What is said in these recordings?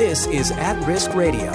This is At Risk Radio.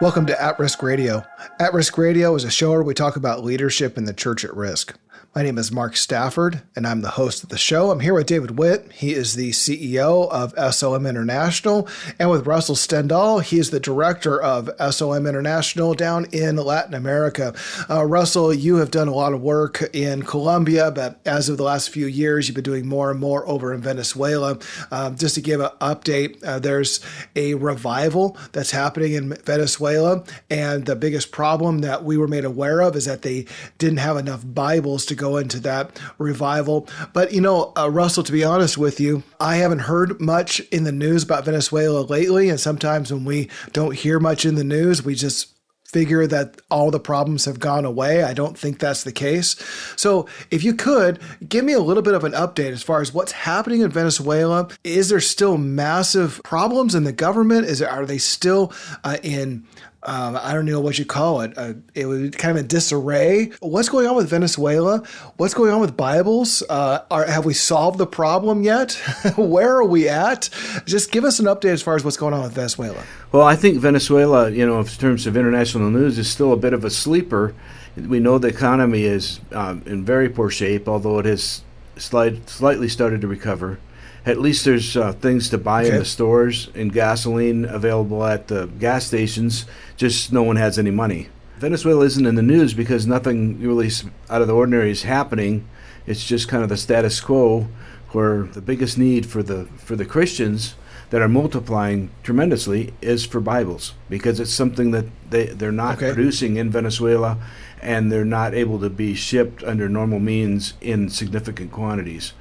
Welcome to At Risk Radio. At Risk Radio is a show where we talk about leadership in the church at risk. My name is Mark Stafford, and I'm the host of the show. I'm here with David Witt. He is the CEO of SOM International, and with Russell Stendal. He is the director of SOM International down in Latin America. Uh, Russell, you have done a lot of work in Colombia, but as of the last few years, you've been doing more and more over in Venezuela. Um, just to give an update, uh, there's a revival that's happening in Venezuela, and the biggest problem that we were made aware of is that they didn't have enough Bibles to go into that revival. But, you know, uh, Russell, to be honest with you, I haven't heard much in the news about Venezuela lately. And sometimes when we don't hear much in the news, we just figure that all the problems have gone away. I don't think that's the case. So, if you could give me a little bit of an update as far as what's happening in Venezuela, is there still massive problems in the government? Is there, are they still uh, in um, I don't know what you call it. Uh, it was kind of a disarray. What's going on with Venezuela? What's going on with Bibles? Uh, are, have we solved the problem yet? Where are we at? Just give us an update as far as what's going on with Venezuela. Well, I think Venezuela, you know, in terms of international news, is still a bit of a sleeper. We know the economy is um, in very poor shape, although it has slight, slightly started to recover at least there's uh, things to buy okay. in the stores and gasoline available at the gas stations. Just no one has any money. Venezuela isn't in the news because nothing really out of the ordinary is happening. It's just kind of the status quo, where the biggest need for the for the Christians that are multiplying tremendously is for Bibles because it's something that they they're not okay. producing in Venezuela, and they're not able to be shipped under normal means in significant quantities.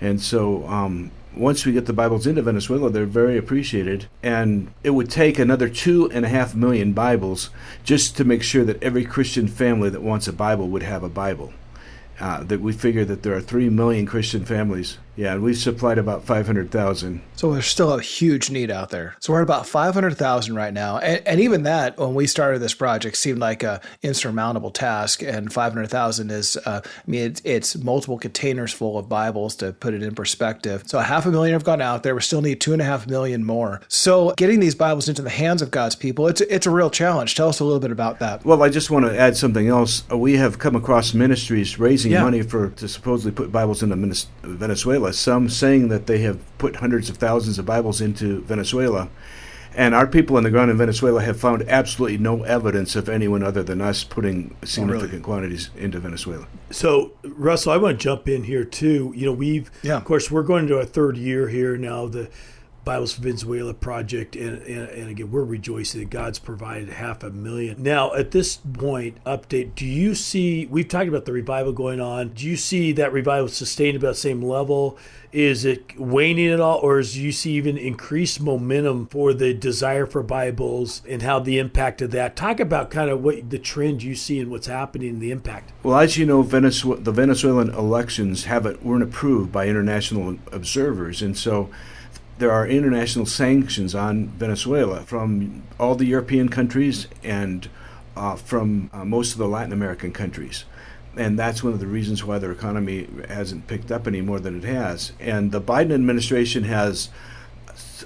And so um, once we get the Bibles into Venezuela, they're very appreciated. And it would take another two and a half million Bibles just to make sure that every Christian family that wants a Bible would have a Bible. Uh, that we figure that there are three million Christian families yeah, and we've supplied about 500,000. So there's still a huge need out there. So we're at about 500,000 right now. And, and, even that, when we started this project, seemed like a insurmountable task. And 500,000 is, uh, I mean, it, it's multiple containers full of Bibles to put it in perspective. So a half a million have gone out there. We still need two and a half million more. So getting these Bibles into the hands of God's people, it's, it's a real challenge. Tell us a little bit about that. Well, I just want to add something else. We have come across ministries raising yeah. money for to supposedly put Bibles into Venezuela some saying that they have put hundreds of thousands of Bibles into Venezuela. And our people on the ground in Venezuela have found absolutely no evidence of anyone other than us putting significant oh, really? quantities into Venezuela. So, Russell, I want to jump in here too. You know, we've, yeah. of course, we're going into our third year here now. The Bibles for Venezuela project, and, and, and, again, we're rejoicing that God's provided half a million. Now, at this point, update: Do you see? We've talked about the revival going on. Do you see that revival sustained about the same level? Is it waning at all, or do you see even increased momentum for the desire for Bibles and how the impact of that? Talk about kind of what the trend you see and what's happening, and the impact. Well, as you know, Venezuela, the Venezuelan elections haven't weren't approved by international observers, and so there are international sanctions on Venezuela from all the European countries and uh, from uh, most of the Latin American countries. And that's one of the reasons why their economy hasn't picked up any more than it has. And the Biden administration has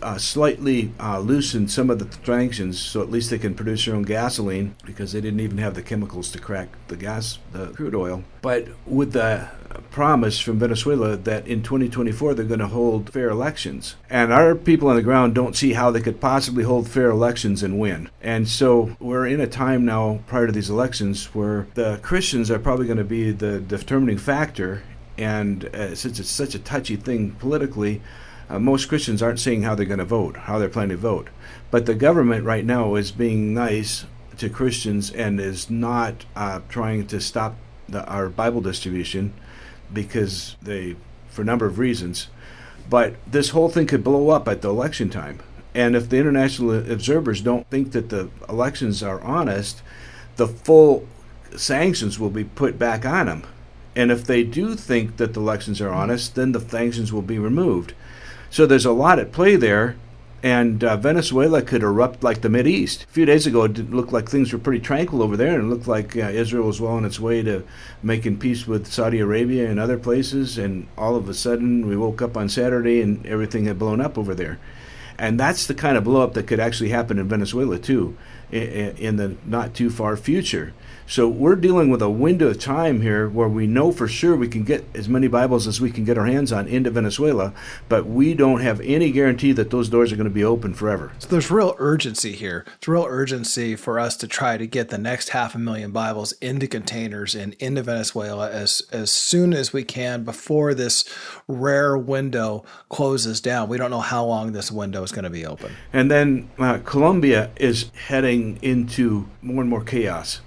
uh, slightly uh, loosened some of the sanctions, so at least they can produce their own gasoline because they didn't even have the chemicals to crack the gas, the crude oil. But with the promise from Venezuela that in 2024 they're going to hold fair elections, and our people on the ground don't see how they could possibly hold fair elections and win. And so we're in a time now prior to these elections where the Christians are probably going to be the determining factor. And uh, since it's such a touchy thing politically, uh, most Christians aren't saying how they're going to vote, how they're planning to vote. But the government right now is being nice to Christians and is not uh, trying to stop the, our Bible distribution because they, for a number of reasons. But this whole thing could blow up at the election time. And if the international observers don't think that the elections are honest, the full sanctions will be put back on them. And if they do think that the elections are honest, then the sanctions will be removed. So there's a lot at play there, and uh, Venezuela could erupt like the Mid East. A few days ago, it looked like things were pretty tranquil over there, and it looked like uh, Israel was well on its way to making peace with Saudi Arabia and other places. And all of a sudden, we woke up on Saturday and everything had blown up over there. And that's the kind of blowup that could actually happen in Venezuela, too, in, the not too far future. So we're dealing with a window of time here where we know for sure we can get as many Bibles as we can get our hands on into Venezuela, but we don't have any guarantee that those doors are going to be open forever. So there's real urgency here. It's real urgency for us to try to get the next half a million Bibles into containers and into Venezuela as as soon as we can before this rare window closes down. We don't know how long this window is going to be open. And then uh, Colombia is heading into more and more chaos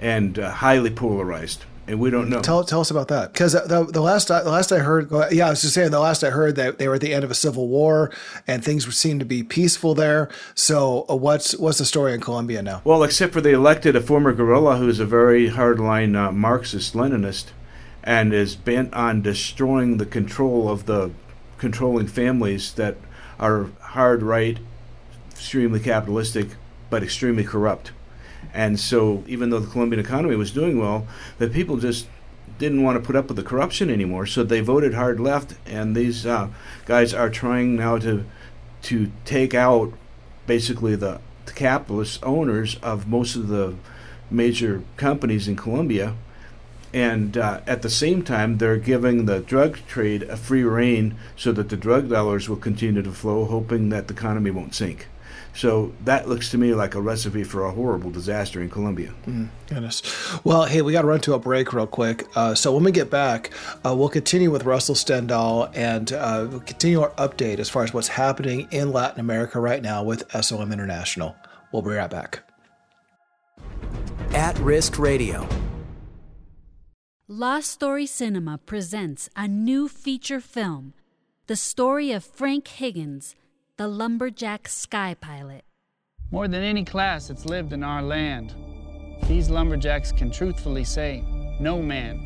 and uh, highly polarized. And we don't know. Tell, tell us about that because the, the last the last I heard, yeah, I was just saying the last I heard that they were at the end of a civil war and things seemed to be peaceful there. So uh, what's what's the story in Colombia now? Well, except for they elected a former guerrilla who's a very hardline uh, Marxist Leninist and is bent on destroying the control of the controlling families that are hard right, extremely capitalistic, but extremely corrupt. And so, even though the Colombian economy was doing well, the people just didn't want to put up with the corruption anymore. So they voted hard left, and these uh, guys are trying now to to take out basically the, the capitalist owners of most of the major companies in Colombia. And uh, at the same time, they're giving the drug trade a free rein so that the drug dollars will continue to flow, hoping that the economy won't sink. So that looks to me like a recipe for a horrible disaster in Colombia. Mm, goodness. Well, hey, we got to run to a break real quick. Uh, so when we get back, uh, we'll continue with Russell Stendal and uh, we'll continue our update as far as what's happening in Latin America right now with SOM International. We'll be right back. At Risk Radio. Lost Story Cinema presents a new feature film, the story of Frank Higgins the lumberjack sky pilot. More than any class that's lived in our land, these lumberjacks can truthfully say, no man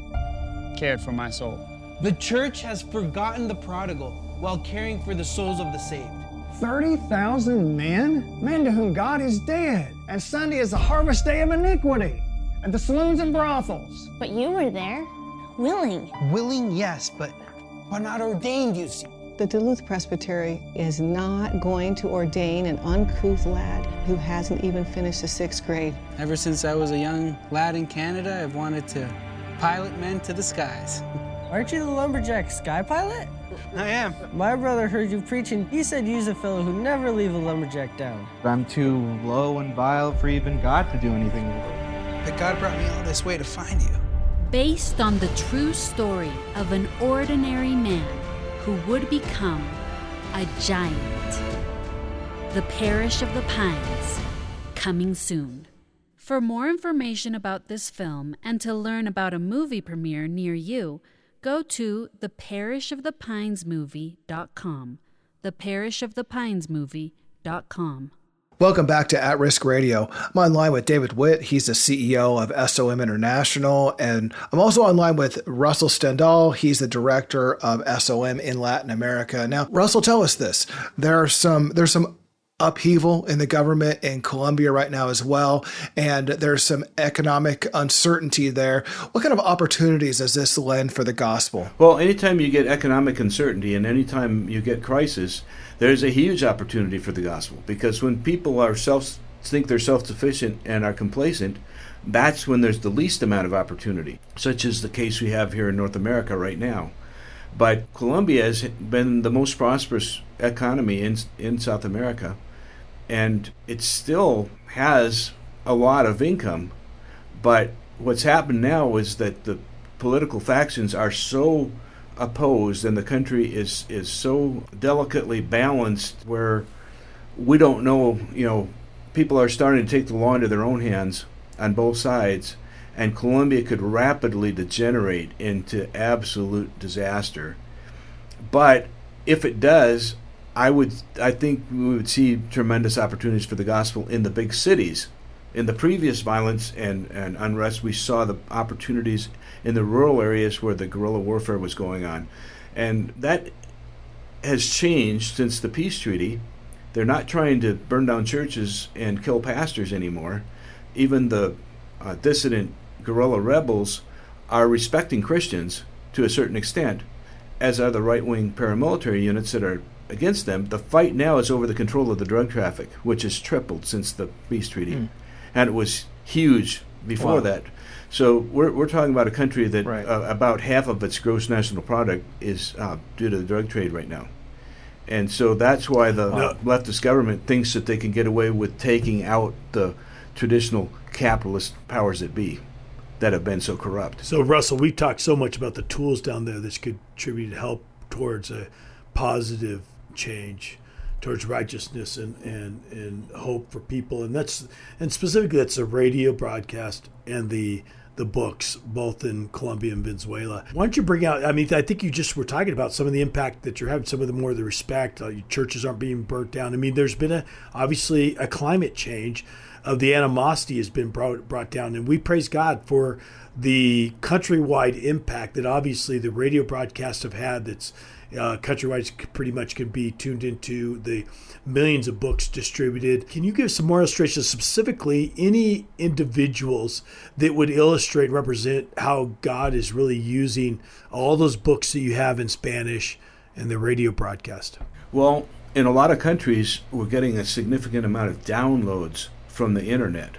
cared for my soul. The church has forgotten the prodigal while caring for the souls of the saved. 30,000 men? Men to whom God is dead, and Sunday is the harvest day of iniquity, and the saloons and brothels. But you were there, willing. Willing, yes, but, but not ordained, you see. The Duluth Presbytery is not going to ordain an uncouth lad who hasn't even finished the sixth grade. Ever since I was a young lad in Canada, I've wanted to pilot men to the skies. Aren't you the lumberjack sky pilot? I am. My brother heard you preaching. He said you's a fellow who never leave a lumberjack down. I'm too low and vile for even God to do anything But God brought me all this way to find you. Based on the true story of an ordinary man who would become a giant. The Parish of the Pines, coming soon. For more information about this film and to learn about a movie premiere near you, go to theparishofthepinesmovie.com. Theparishofthepinesmovie.com. Welcome back to At Risk Radio. I'm online with David Witt. He's the CEO of SOM International. And I'm also online with Russell Stendal. He's the director of SOM in Latin America. Now, Russell, tell us this. There are some there's some upheaval in the government in Colombia right now as well. And there's some economic uncertainty there. What kind of opportunities does this lend for the gospel? Well, anytime you get economic uncertainty and anytime you get crisis, there's a huge opportunity for the gospel because when people are self think they're self-sufficient and are complacent, that's when there's the least amount of opportunity, such as the case we have here in North America right now. But Colombia has been the most prosperous economy in in South America, and it still has a lot of income. But what's happened now is that the political factions are so opposed, and the country is is so delicately balanced where we don't know. You know, people are starting to take the law into their own hands on both sides, and Colombia could rapidly degenerate into absolute disaster. But if it does, I would I think we would see tremendous opportunities for the gospel in the big cities. In the previous violence and, and unrest, we saw the opportunities in the rural areas where the guerrilla warfare was going on. And that has changed since the peace treaty. They're not trying to burn down churches and kill pastors anymore. Even the uh, dissident guerrilla rebels are respecting Christians to a certain extent, as are the right wing paramilitary units that are against them. The fight now is over the control of the drug traffic, which has tripled since the peace treaty, mm. and it was huge before wow. that. So we're, we're talking about a country that right. uh, about half of its gross national product is uh, due to the drug trade right now. And so that's why the wow. leftist government thinks that they can get away with taking out the traditional capitalist powers that be that have been so corrupt. So, Russell, we've talked so much about the tools down there that could contribute to help towards a positive change towards righteousness and, and, and hope for people. And that's and specifically that's the radio broadcast and the the books, both in Colombia and Venezuela. Why don't you bring out? I mean, I think you just were talking about some of the impact that you're having, some of the more of the respect. Uh, churches aren't being burnt down. I mean, there's been a obviously a climate change of the animosity has been brought brought down, and we praise God for the countrywide impact that obviously the radio broadcasts have had. That's uh, countrywide pretty much can be tuned into the millions of books distributed. Can you give some more illustrations, specifically any individuals that would illustrate and represent how God is really using all those books that you have in Spanish and the radio broadcast? Well, in a lot of countries, we're getting a significant amount of downloads from the internet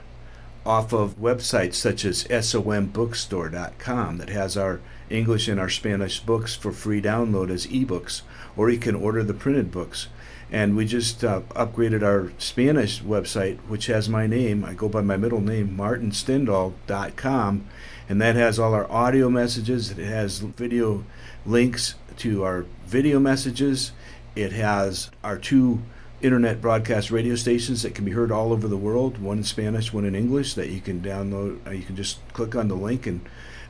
off of websites such as sombookstore.com that has our English and our Spanish books for free download as ebooks, or you can order the printed books. And we just uh, upgraded our Spanish website, which has my name. I go by my middle name, martinstendal.com, and that has all our audio messages. It has video links to our video messages. It has our two internet broadcast radio stations that can be heard all over the world, one in Spanish, one in English, that you can download. Uh, you can just click on the link and,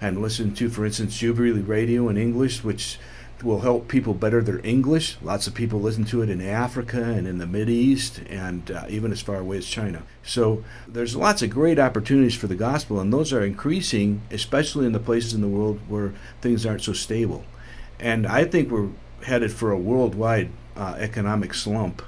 and listen to, for instance, Jubilee Radio in English, which will help people better their English. Lots of people listen to it in Africa and in the Mid East and uh, even as far away as China. So there's lots of great opportunities for the gospel, and those are increasing, especially in the places in the world where things aren't so stable. And I think we're headed for a worldwide uh, economic slump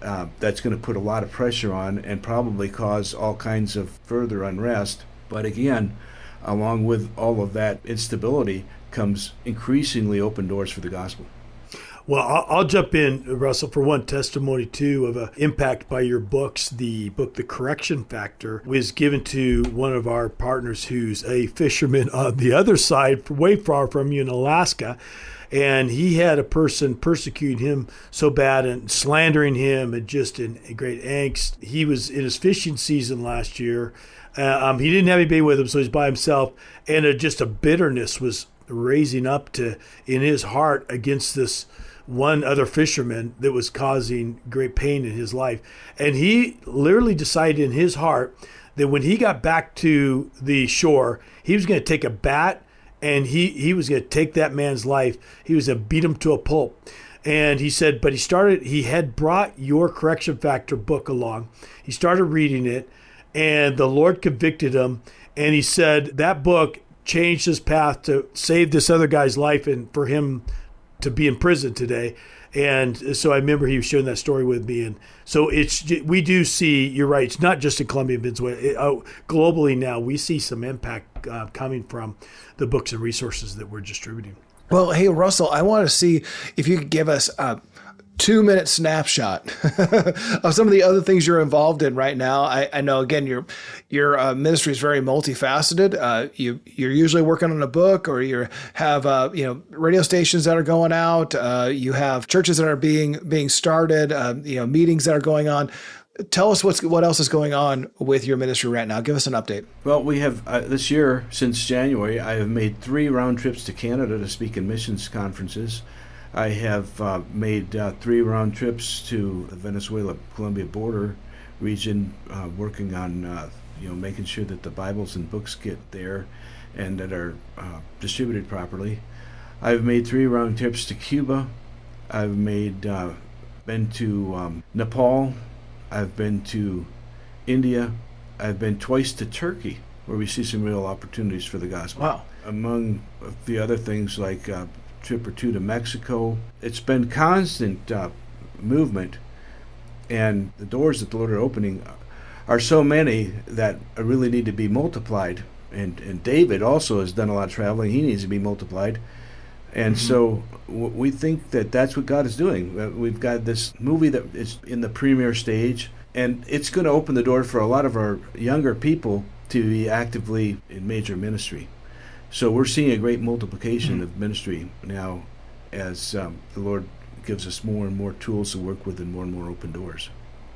uh, that's going to put a lot of pressure on and probably cause all kinds of further unrest. But again, along with all of that instability comes increasingly open doors for the gospel. Well, I'll, jump in, Russell, for one testimony too of an impact by your books. The book, The Correction Factor, was given to one of our partners who's a fisherman on the other side, way far from you in Alaska and he had a person persecuting him so bad and slandering him and just in great angst. He was in his fishing season last year. Uh, um, he didn't have anybody with him, so he's by himself, and a, just a bitterness was raising up to in his heart against this one other fisherman that was causing great pain in his life. And he literally decided in his heart that when he got back to the shore, he was going to take a bat and he he was going to take that man's life. He was going to beat him to a pulp. And he said, but he started. He had brought your correction factor book along. He started reading it, and the Lord convicted him. And he said that book changed his path to save this other guy's life and for him to be in prison today. And so I remember he was sharing that story with me. And so it's we do see you're right. It's not just in Colombia and Venezuela. It, oh, globally now we see some impact uh, coming from the books and resources that we're distributing. Well, hey Russell, I want to see if you could give us a two minute snapshot of some of the other things you're involved in right now. I, I know again your your uh, ministry is very multifaceted. Uh, you you're usually working on a book, or you have uh, you know radio stations that are going out. Uh, you have churches that are being being started. Uh, you know meetings that are going on. Tell us what's what else is going on with your ministry right now. Give us an update. Well, we have uh, this year since January. I have made three round trips to Canada to speak in missions conferences. I have uh, made uh, three round trips to the Venezuela Colombia border region, uh, working on uh, you know making sure that the Bibles and books get there and that are uh, distributed properly. I've made three round trips to Cuba. I've made uh, been to um, Nepal. I've been to India. I've been twice to Turkey, where we see some real opportunities for the gospel. Wow! Among the other things like trip or two to Mexico. It's been constant uh, movement, and the doors that the Lord are opening are so many that really need to be multiplied. And, and David also has done a lot of traveling. He needs to be multiplied. And mm-hmm. so w- we think that that's what God is doing. Uh, we've got this movie that is in the premiere stage, and it's going to open the door for a lot of our younger people to be actively in major ministry. So we're seeing a great multiplication mm-hmm. of ministry now as um, the Lord gives us more and more tools to work with and more and more open doors.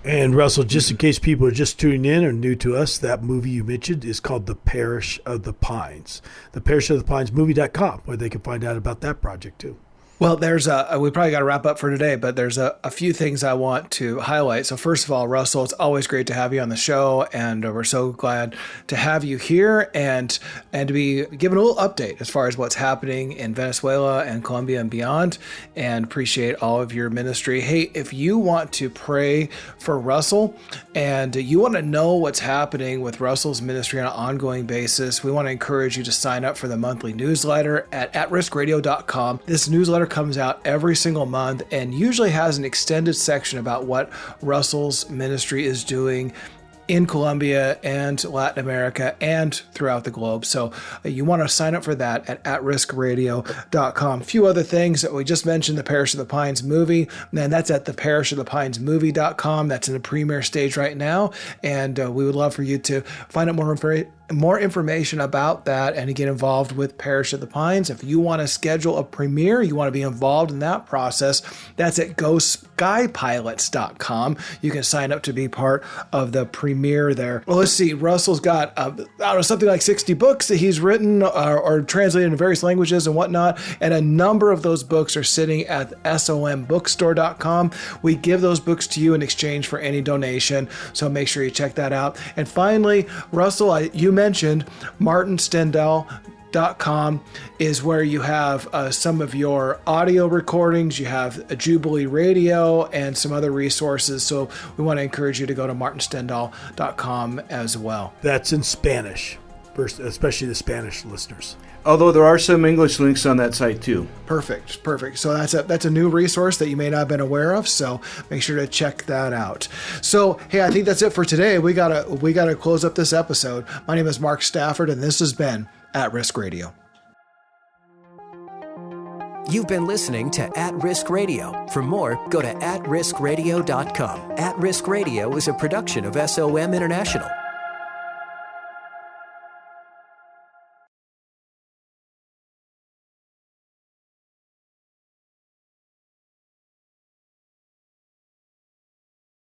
And Russell, just in case people are just tuning in or new to us, that movie you mentioned is called The Parish of the Pines. The Parish of the Pines movie.com, where they can find out about that project too. Well, there's a, uh, we probably got to wrap up for today, but there's a, a, few things I want to highlight. So, first of all, Russell, it's always great to have you on the show, and uh, we're so glad to have you here and and to be given a little update as far as what's happening in Venezuela and Colombia and beyond. And appreciate all of your ministry. Hey, if you want to pray for Russell and you want to know what's happening with Russell's ministry on an ongoing basis, we want to encourage you to sign up for the monthly newsletter at atriskradio.com. This newsletter comes out every single month and usually has an extended section about what Russell's ministry is doing in Colombia and Latin America and throughout the globe. So uh, you want to sign up for that at atriskradio.com. A few other things that we just mentioned the Parish of the Pines movie, and that's at the Parish of the Pines movie.com. That's in the premiere stage right now. And uh, we would love for you to find out more information more information about that and to get involved with Parish of the Pines. If you want to schedule a premiere, you want to be involved in that process, that's at GoSkyPilots.com. You can sign up to be part of the premiere there. Well, let's see. Russell's got, uh, I don't know, something like 60 books that he's written or, uh, or translated into various languages and whatnot. And a number of those books are sitting at SOMBookstore.com. We give those books to you in exchange for any donation. So make sure you check that out. And finally, Russell, I, you mentioned, martinstendal.com is where you have uh, some of your audio recordings. You have a Jubilee Radio and some other resources. So we want to encourage you to go to martinstendal.com as well. That's in Spanish, especially the Spanish listeners. Although there are some English links on that site too. Perfect, perfect. So that's a that's a new resource that you may not have been aware of. So make sure to check that out. So hey, I think that's it for today. We gotta we gotta close up this episode. My name is Mark Stafford, and this has been At Risk Radio. You've been listening to At Risk Radio. For more, go to atriskradio.com. At Risk Radio is a production of SOM International.